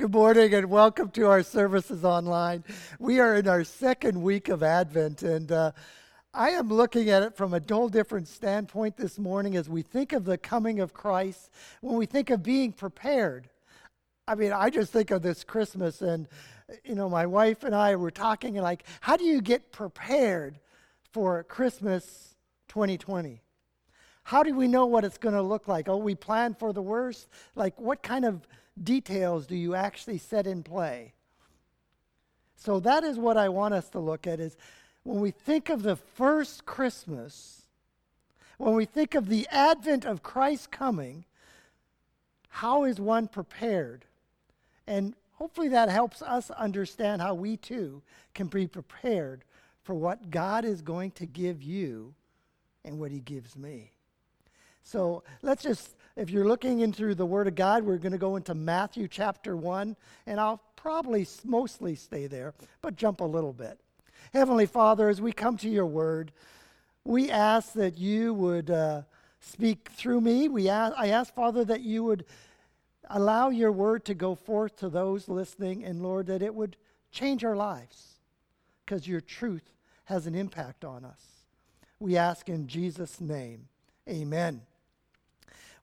Good morning and welcome to our services online. We are in our second week of Advent, and uh, I am looking at it from a whole different standpoint this morning as we think of the coming of Christ, when we think of being prepared. I mean, I just think of this Christmas, and you know, my wife and I were talking, and like, how do you get prepared for Christmas 2020? How do we know what it's going to look like? Oh, we plan for the worst? Like, what kind of details do you actually set in play? So that is what I want us to look at is when we think of the first Christmas, when we think of the advent of Christ coming, how is one prepared? And hopefully that helps us understand how we too can be prepared for what God is going to give you and what he gives me. So let's just if you're looking into the Word of God, we're going to go into Matthew chapter 1, and I'll probably mostly stay there, but jump a little bit. Heavenly Father, as we come to your Word, we ask that you would uh, speak through me. We ask, I ask, Father, that you would allow your Word to go forth to those listening, and Lord, that it would change our lives because your truth has an impact on us. We ask in Jesus' name. Amen.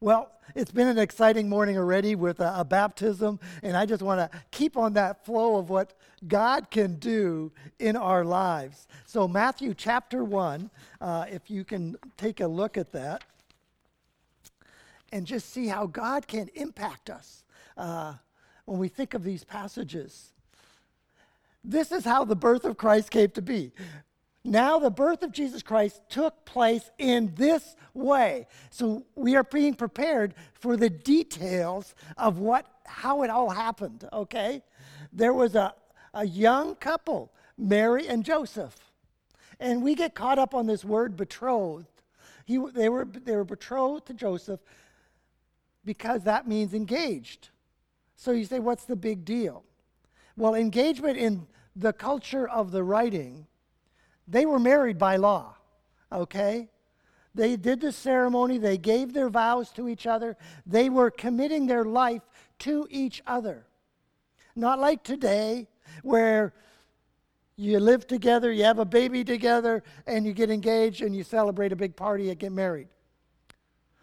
Well, it's been an exciting morning already with a, a baptism, and I just want to keep on that flow of what God can do in our lives. So, Matthew chapter 1, uh, if you can take a look at that and just see how God can impact us uh, when we think of these passages. This is how the birth of Christ came to be. Now, the birth of Jesus Christ took place in this way. So, we are being prepared for the details of what, how it all happened, okay? There was a, a young couple, Mary and Joseph. And we get caught up on this word betrothed. He, they, were, they were betrothed to Joseph because that means engaged. So you say, what's the big deal? Well, engagement in the culture of the writing they were married by law, okay? They did the ceremony, they gave their vows to each other, they were committing their life to each other. Not like today, where you live together, you have a baby together, and you get engaged and you celebrate a big party and get married.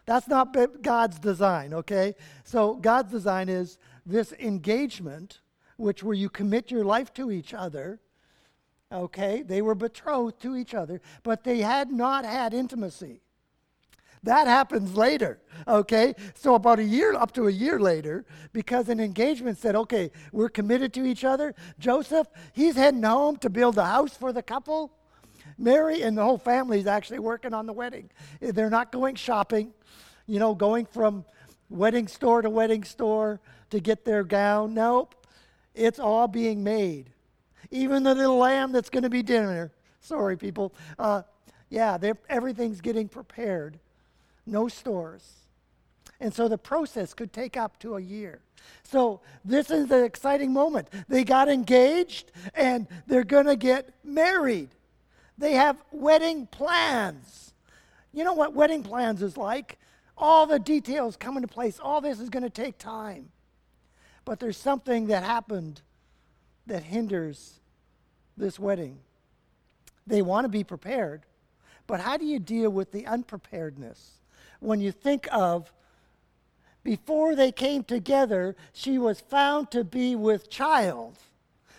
That's not God's design, okay? So God's design is this engagement, which where you commit your life to each other Okay? They were betrothed to each other, but they had not had intimacy. That happens later, okay? So, about a year, up to a year later, because an engagement said, okay, we're committed to each other. Joseph, he's heading home to build a house for the couple. Mary and the whole family is actually working on the wedding. They're not going shopping, you know, going from wedding store to wedding store to get their gown. Nope. It's all being made even the little lamb that's going to be dinner. Sorry, people. Uh, yeah, everything's getting prepared. No stores. And so the process could take up to a year. So this is the exciting moment. They got engaged and they're going to get married. They have wedding plans. You know what wedding plans is like? All the details come into place. All this is going to take time. But there's something that happened that hinders this wedding. They want to be prepared, but how do you deal with the unpreparedness? When you think of before they came together, she was found to be with child.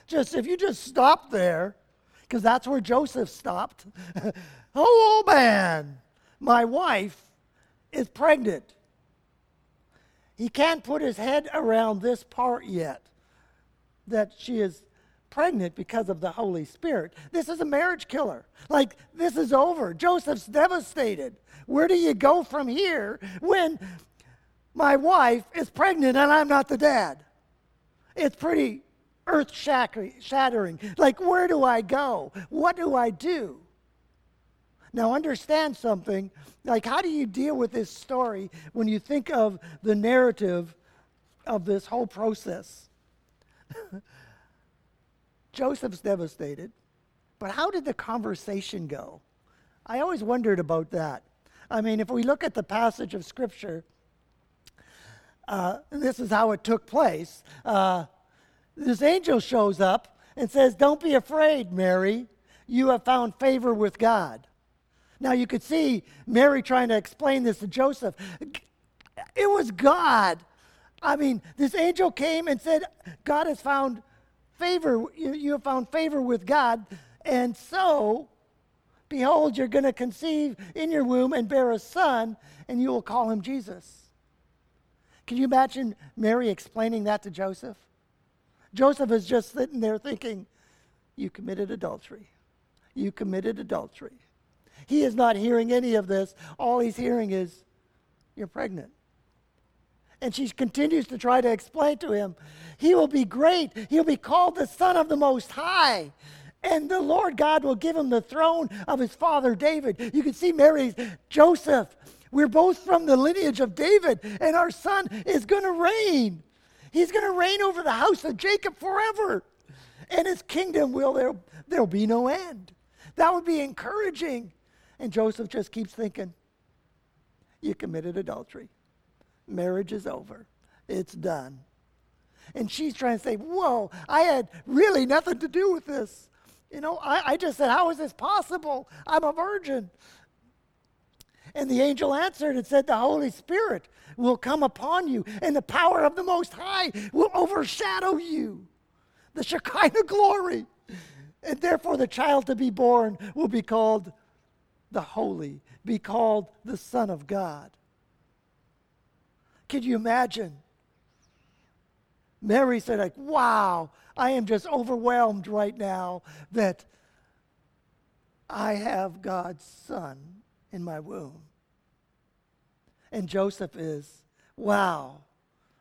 Just if you just stop there, because that's where Joseph stopped. oh man, my wife is pregnant. He can't put his head around this part yet that she is pregnant because of the Holy Spirit. This is a marriage killer. Like, this is over. Joseph's devastated. Where do you go from here when my wife is pregnant and I'm not the dad? It's pretty earth shattering. Like, where do I go? What do I do? Now, understand something. Like, how do you deal with this story when you think of the narrative of this whole process? Joseph's devastated. But how did the conversation go? I always wondered about that. I mean, if we look at the passage of Scripture, uh, this is how it took place. Uh, this angel shows up and says, Don't be afraid, Mary. You have found favor with God. Now you could see Mary trying to explain this to Joseph. It was God. I mean, this angel came and said, God has found favor. You, have found favor with God. And so, behold, you're going to conceive in your womb and bear a son, and you will call him Jesus. Can you imagine Mary explaining that to Joseph? Joseph is just sitting there thinking, You committed adultery. You committed adultery. He is not hearing any of this. All he's hearing is, You're pregnant. And she continues to try to explain to him, He will be great. He'll be called the Son of the Most High. And the Lord God will give him the throne of his father David. You can see Mary's Joseph. We're both from the lineage of David, and our son is going to reign. He's going to reign over the house of Jacob forever. And his kingdom will, there, there'll be no end. That would be encouraging. And Joseph just keeps thinking, You committed adultery. Marriage is over. It's done. And she's trying to say, Whoa, I had really nothing to do with this. You know, I, I just said, How is this possible? I'm a virgin. And the angel answered and said, The Holy Spirit will come upon you, and the power of the Most High will overshadow you. The Shekinah glory. And therefore, the child to be born will be called the Holy, be called the Son of God. Can you imagine? Mary said, like, wow, I am just overwhelmed right now that I have God's Son in my womb. And Joseph is, wow,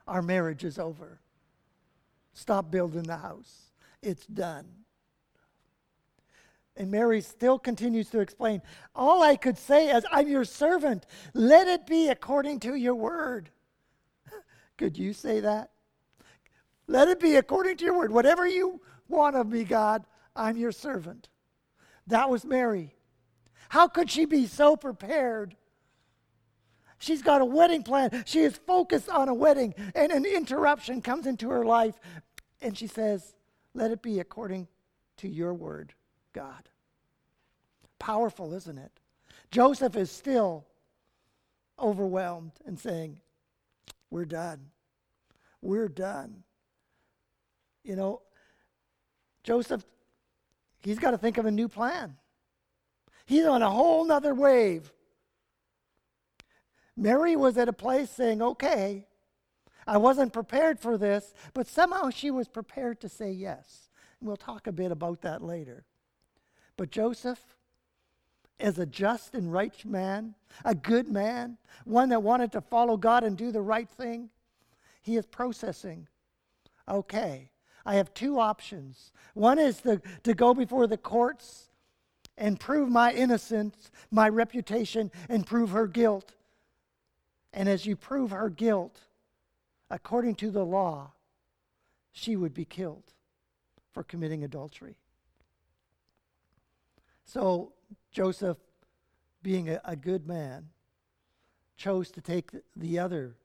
our marriage is over. Stop building the house. It's done. And Mary still continues to explain, All I could say is, I'm your servant. Let it be according to your word. Could you say that? Let it be according to your word. Whatever you want of me, God, I'm your servant. That was Mary. How could she be so prepared She's got a wedding plan. She is focused on a wedding, and an interruption comes into her life. And she says, Let it be according to your word, God. Powerful, isn't it? Joseph is still overwhelmed and saying, We're done. We're done. You know, Joseph, he's got to think of a new plan. He's on a whole nother wave. Mary was at a place saying, okay, I wasn't prepared for this, but somehow she was prepared to say yes. And we'll talk a bit about that later. But Joseph, as a just and right man, a good man, one that wanted to follow God and do the right thing, he is processing. Okay, I have two options. One is to, to go before the courts and prove my innocence, my reputation, and prove her guilt. And as you prove her guilt, according to the law, she would be killed for committing adultery. So Joseph, being a, a good man, chose to take the, the other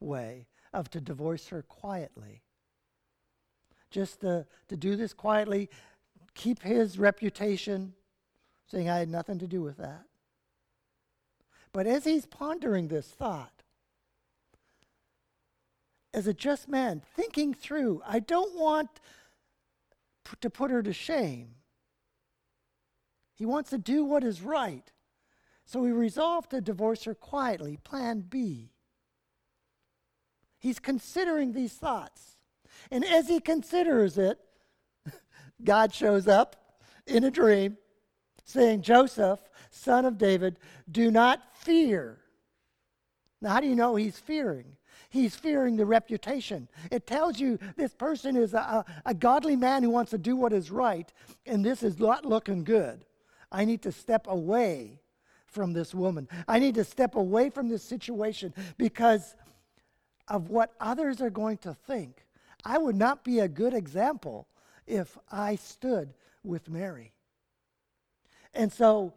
way of to divorce her quietly. Just to, to do this quietly, keep his reputation, saying, I had nothing to do with that. But as he's pondering this thought, as a just man, thinking through, I don't want p- to put her to shame. He wants to do what is right. So he resolved to divorce her quietly, plan B. He's considering these thoughts. And as he considers it, God shows up in a dream saying, Joseph, son of David, do not fear. Now, how do you know he's fearing? He's fearing the reputation. It tells you this person is a, a, godly man who wants to do what is right, and this is not looking good. I need to step away from this woman. I need to step away from this situation because of what others are going to think. I would not be a good example if I stood with Mary. And so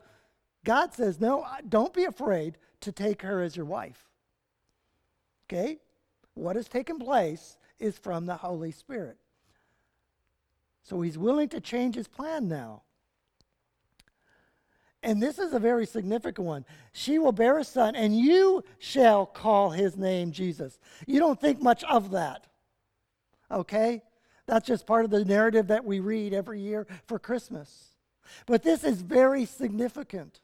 God says, No, don't be afraid to take her as your wife. Okay? What has taken place is from the Holy Spirit. So he's willing to change his plan now. And this is a very significant one. She will bear a son, and you shall call his name Jesus. You don't think much of that. Okay? That's just part of the narrative that we read every year for Christmas. But this is very significant.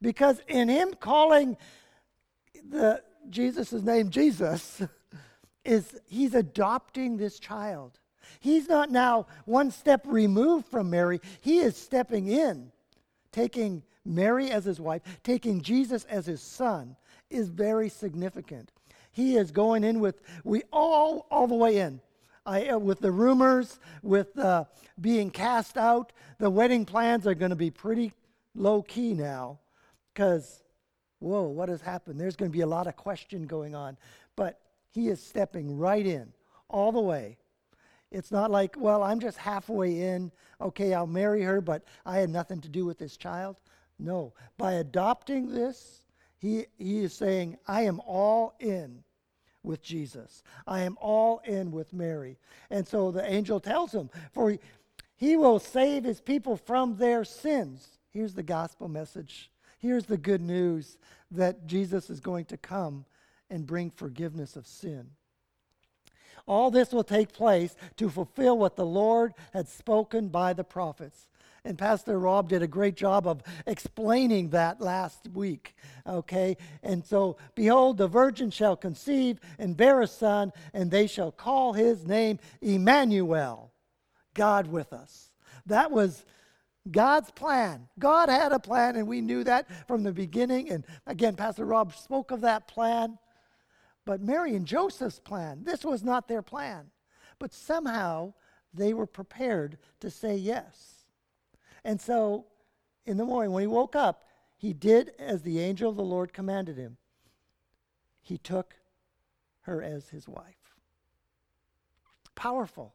Because in him calling the Jesus' name Jesus, is he's adopting this child. He's not now one step removed from Mary. He is stepping in taking Mary as his wife, taking Jesus as his son, is very significant. He is going in with, we all, all the way in. I, uh, with the rumors, with uh, being cast out, the wedding plans are going to be pretty low key now because, whoa, what has happened? There's going to be a lot of question going on. But he is stepping right in, all the way. It's not like, well, I'm just halfway in. Okay, I'll marry her, but I had nothing to do with this child. No. By adopting this, he, he is saying, I am all in with Jesus. I am all in with Mary. And so the angel tells him, For he, he will save his people from their sins. Here's the gospel message. Here's the good news that Jesus is going to come and bring forgiveness of sin. All this will take place to fulfill what the Lord had spoken by the prophets. And Pastor Rob did a great job of explaining that last week. Okay? And so, behold, the virgin shall conceive and bear a son, and they shall call his name Emmanuel, God with us. That was God's plan. God had a plan, and we knew that from the beginning. And again, Pastor Rob spoke of that plan. But Mary and Joseph's plan, this was not their plan. But somehow they were prepared to say yes. And so in the morning, when he woke up, he did as the angel of the Lord commanded him. He took her as his wife. Powerful.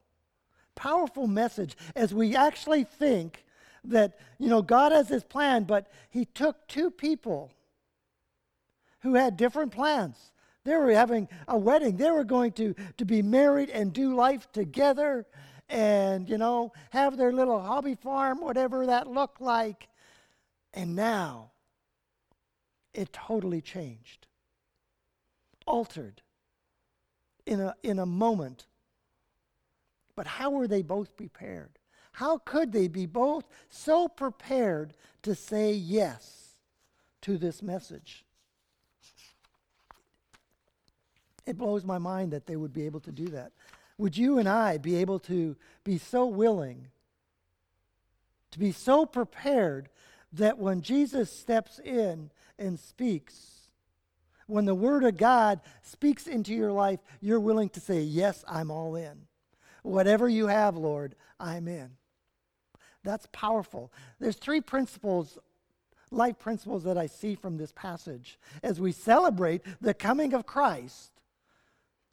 Powerful message as we actually think that, you know, God has his plan, but he took two people who had different plans. They were having a wedding. They were going to, to be married and do life together and, you know, have their little hobby farm, whatever that looked like. And now it totally changed, altered in a, in a moment. But how were they both prepared? How could they be both so prepared to say yes to this message? It blows my mind that they would be able to do that. Would you and I be able to be so willing, to be so prepared that when Jesus steps in and speaks, when the Word of God speaks into your life, you're willing to say, Yes, I'm all in. Whatever you have, Lord, I'm in. That's powerful. There's three principles, life principles that I see from this passage as we celebrate the coming of Christ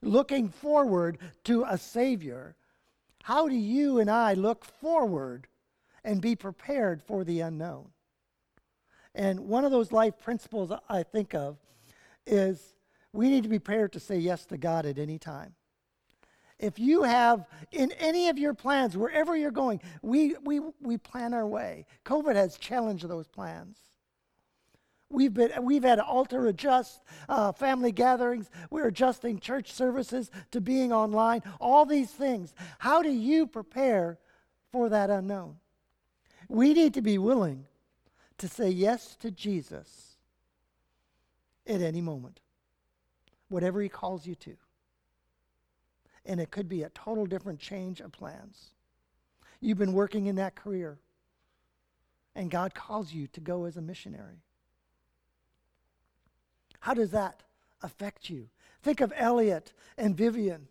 looking forward to a Savior. How do you and I look forward and be prepared for the unknown? And one of those life principles I think of is we need to be prepared to say yes to God at any time. If you have in any of your plans, wherever you're going, we, we, we plan our way. COVID has challenged those plans. We've, been, we've had to alter, adjust uh, family gatherings. We're adjusting church services to being online. All these things. How do you prepare for that unknown? We need to be willing to say yes to Jesus at any moment, whatever He calls you to. And it could be a total different change of plans. You've been working in that career, and God calls you to go as a missionary. How does that affect you? Think of Elliot and Vivian.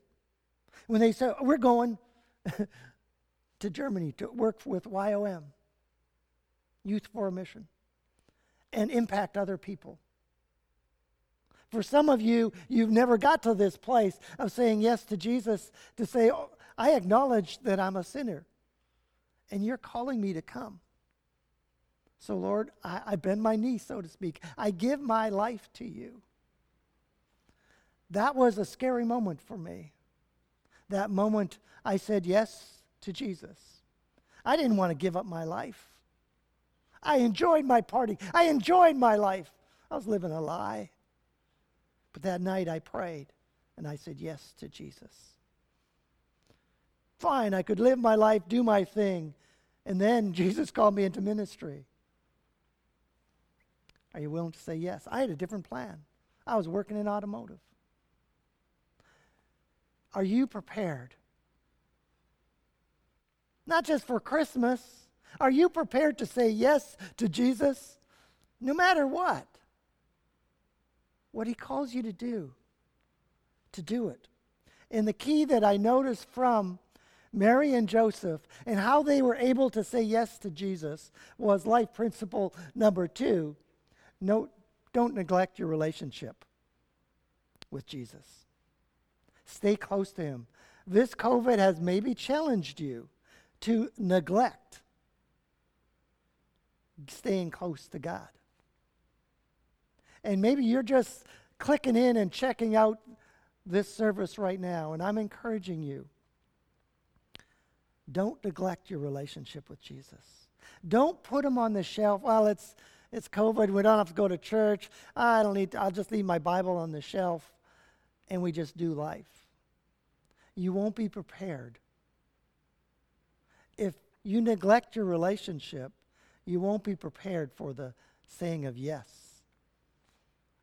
When they said, We're going to Germany to work with YWAM, Youth for a Mission, and impact other people. For some of you, you've never got to this place of saying yes to Jesus to say, oh, I acknowledge that I'm a sinner, and you're calling me to come. So, Lord, I, I bend my knee, so to speak. I give my life to you. That was a scary moment for me. That moment I said yes to Jesus. I didn't want to give up my life. I enjoyed my party. I enjoyed my life. I was living a lie. But that night I prayed and I said yes to Jesus. Fine, I could live my life, do my thing, and then Jesus called me into ministry. Are you willing to say yes? I had a different plan. I was working in automotive. Are you prepared? Not just for Christmas. Are you prepared to say yes to Jesus no matter what? What he calls you to do, to do it. And the key that I noticed from Mary and Joseph and how they were able to say yes to Jesus was life principle number two no, don't neglect your relationship with Jesus. Stay close to him. This COVID has maybe challenged you to neglect staying close to God. And maybe you're just clicking in and checking out this service right now, and I'm encouraging you. Don't neglect your relationship with Jesus. Don't put him on the shelf. Well, it's it's COVID. We don't have to go to church. I don't need. To, I'll just leave my Bible on the shelf, and we just do life. You won't be prepared if you neglect your relationship. You won't be prepared for the saying of yes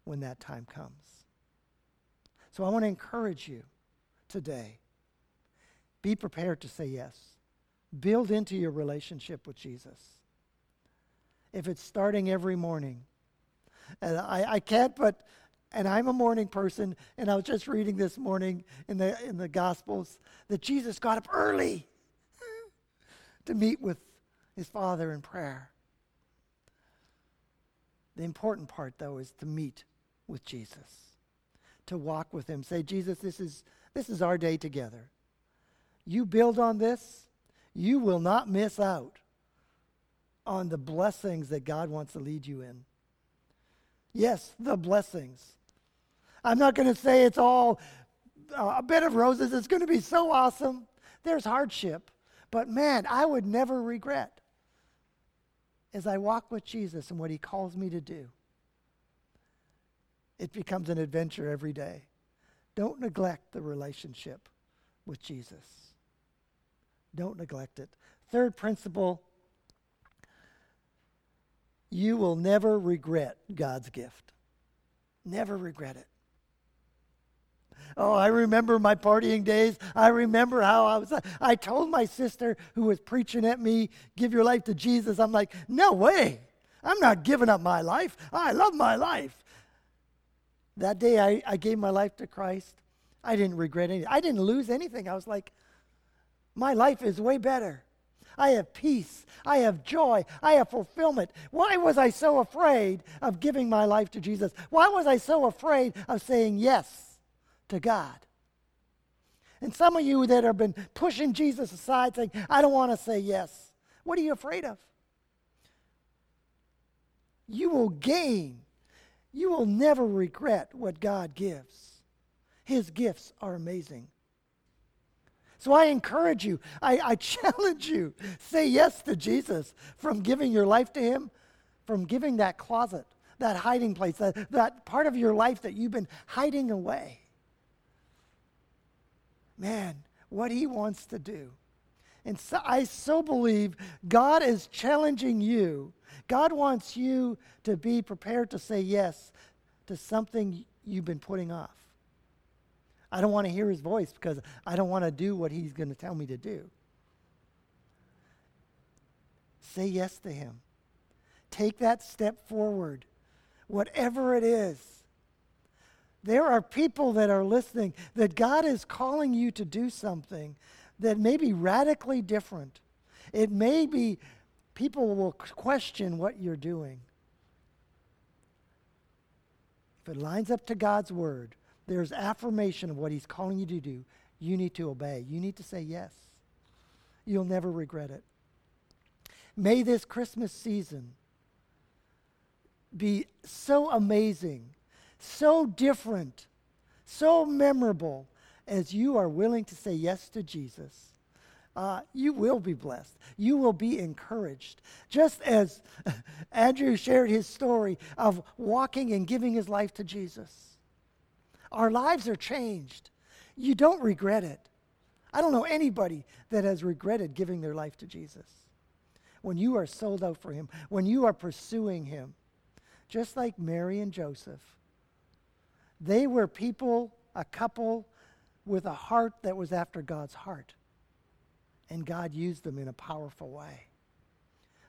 when that time comes. So I want to encourage you today. Be prepared to say yes. Build into your relationship with Jesus if it's starting every morning. And I, I can't but and I'm a morning person, and I was just reading this morning in the in the Gospels that Jesus got up early to meet with his Father in prayer. The important part, though, is to meet with Jesus, to walk with him. Say, Jesus, this is this is our day together. You build on this, you will not miss out on the blessings that God wants to lead you in. Yes, the blessings. I'm not going to say it's all uh, a bed of roses. It's going to be so awesome. There's hardship. But man, I would never regret as I walk with Jesus and what he calls me to do. It becomes an adventure every day. Don't neglect the relationship with Jesus. Don't neglect it. Third principle you will never regret God's gift. Never regret it. Oh, I remember my partying days. I remember how I was. I told my sister who was preaching at me, Give your life to Jesus. I'm like, No way. I'm not giving up my life. I love my life. That day I, I gave my life to Christ. I didn't regret anything. I didn't lose anything. I was like, My life is way better. I have peace. I have joy. I have fulfillment. Why was I so afraid of giving my life to Jesus? Why was I so afraid of saying yes to God? And some of you that have been pushing Jesus aside, saying, I don't want to say yes. What are you afraid of? You will gain. You will never regret what God gives. His gifts are amazing. So I encourage you, I, I challenge you, say yes to Jesus from giving your life to Him, from giving that closet, that hiding place, that, that part of your life that you've been hiding away. Man, what He wants to do. And so I so believe God is challenging you. God wants you to be prepared to say yes to something you've been putting off. I don't want to hear his voice because I don't want to do what he's going to tell me to do. Say yes to him. Take that step forward, whatever it is. There are people that are listening that God is calling you to do something that may be radically different. It may be people will question what you're doing. If it lines up to God's word, there's affirmation of what he's calling you to do, you need to obey. You need to say yes. You'll never regret it. May this Christmas season be so amazing, so different, so memorable as you are willing to say yes to Jesus. uh, you will be blessed. You will be encouraged. Just as Andrew shared his story of walking and giving his life to Jesus, our lives are changed. You don't regret it. I don't know anybody that has regretted giving their life to Jesus. When you are sold out for him, when you are pursuing him, just like Mary and Joseph, they were people, a couple with a heart that was after God's heart. And God used them in a powerful way.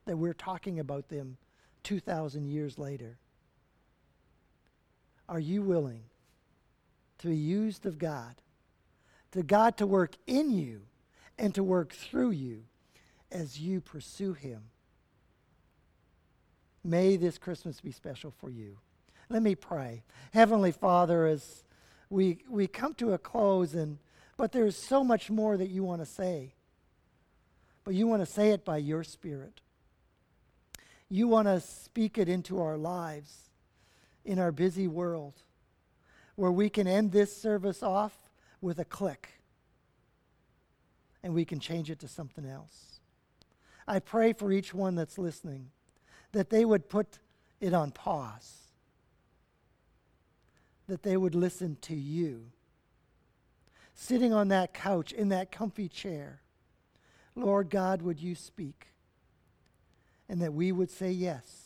That we're talking about them 2,000 years later. Are you willing to be used of God? To God to work in you and to work through you as you pursue Him. May this Christmas be special for you. Let me pray. Heavenly Father, as we, we come to a close, and, but there's so much more that you want to say. But you want to say it by your Spirit. You want to speak it into our lives in our busy world where we can end this service off with a click and we can change it to something else. I pray for each one that's listening that they would put it on pause, that they would listen to you. Sitting on that couch in that comfy chair, Lord God, would you speak? And that we would say yes.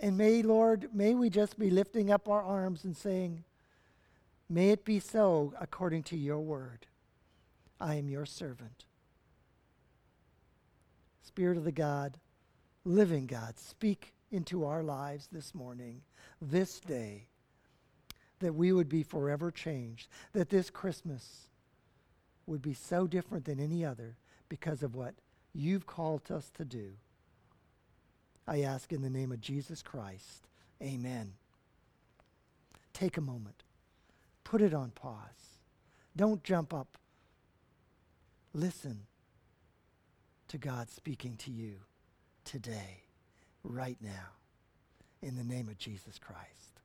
And may, Lord, may we just be lifting up our arms and saying, May it be so according to your word. I am your servant. Spirit of the God, living God, speak into our lives this morning, this day, that we would be forever changed, that this Christmas would be so different than any other because of what you've called us to do. I ask in the name of Jesus Christ. Amen. Take a moment. Put it on pause. Don't jump up. Listen to God speaking to you today, right now, in the name of Jesus Christ.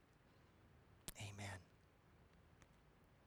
Amen.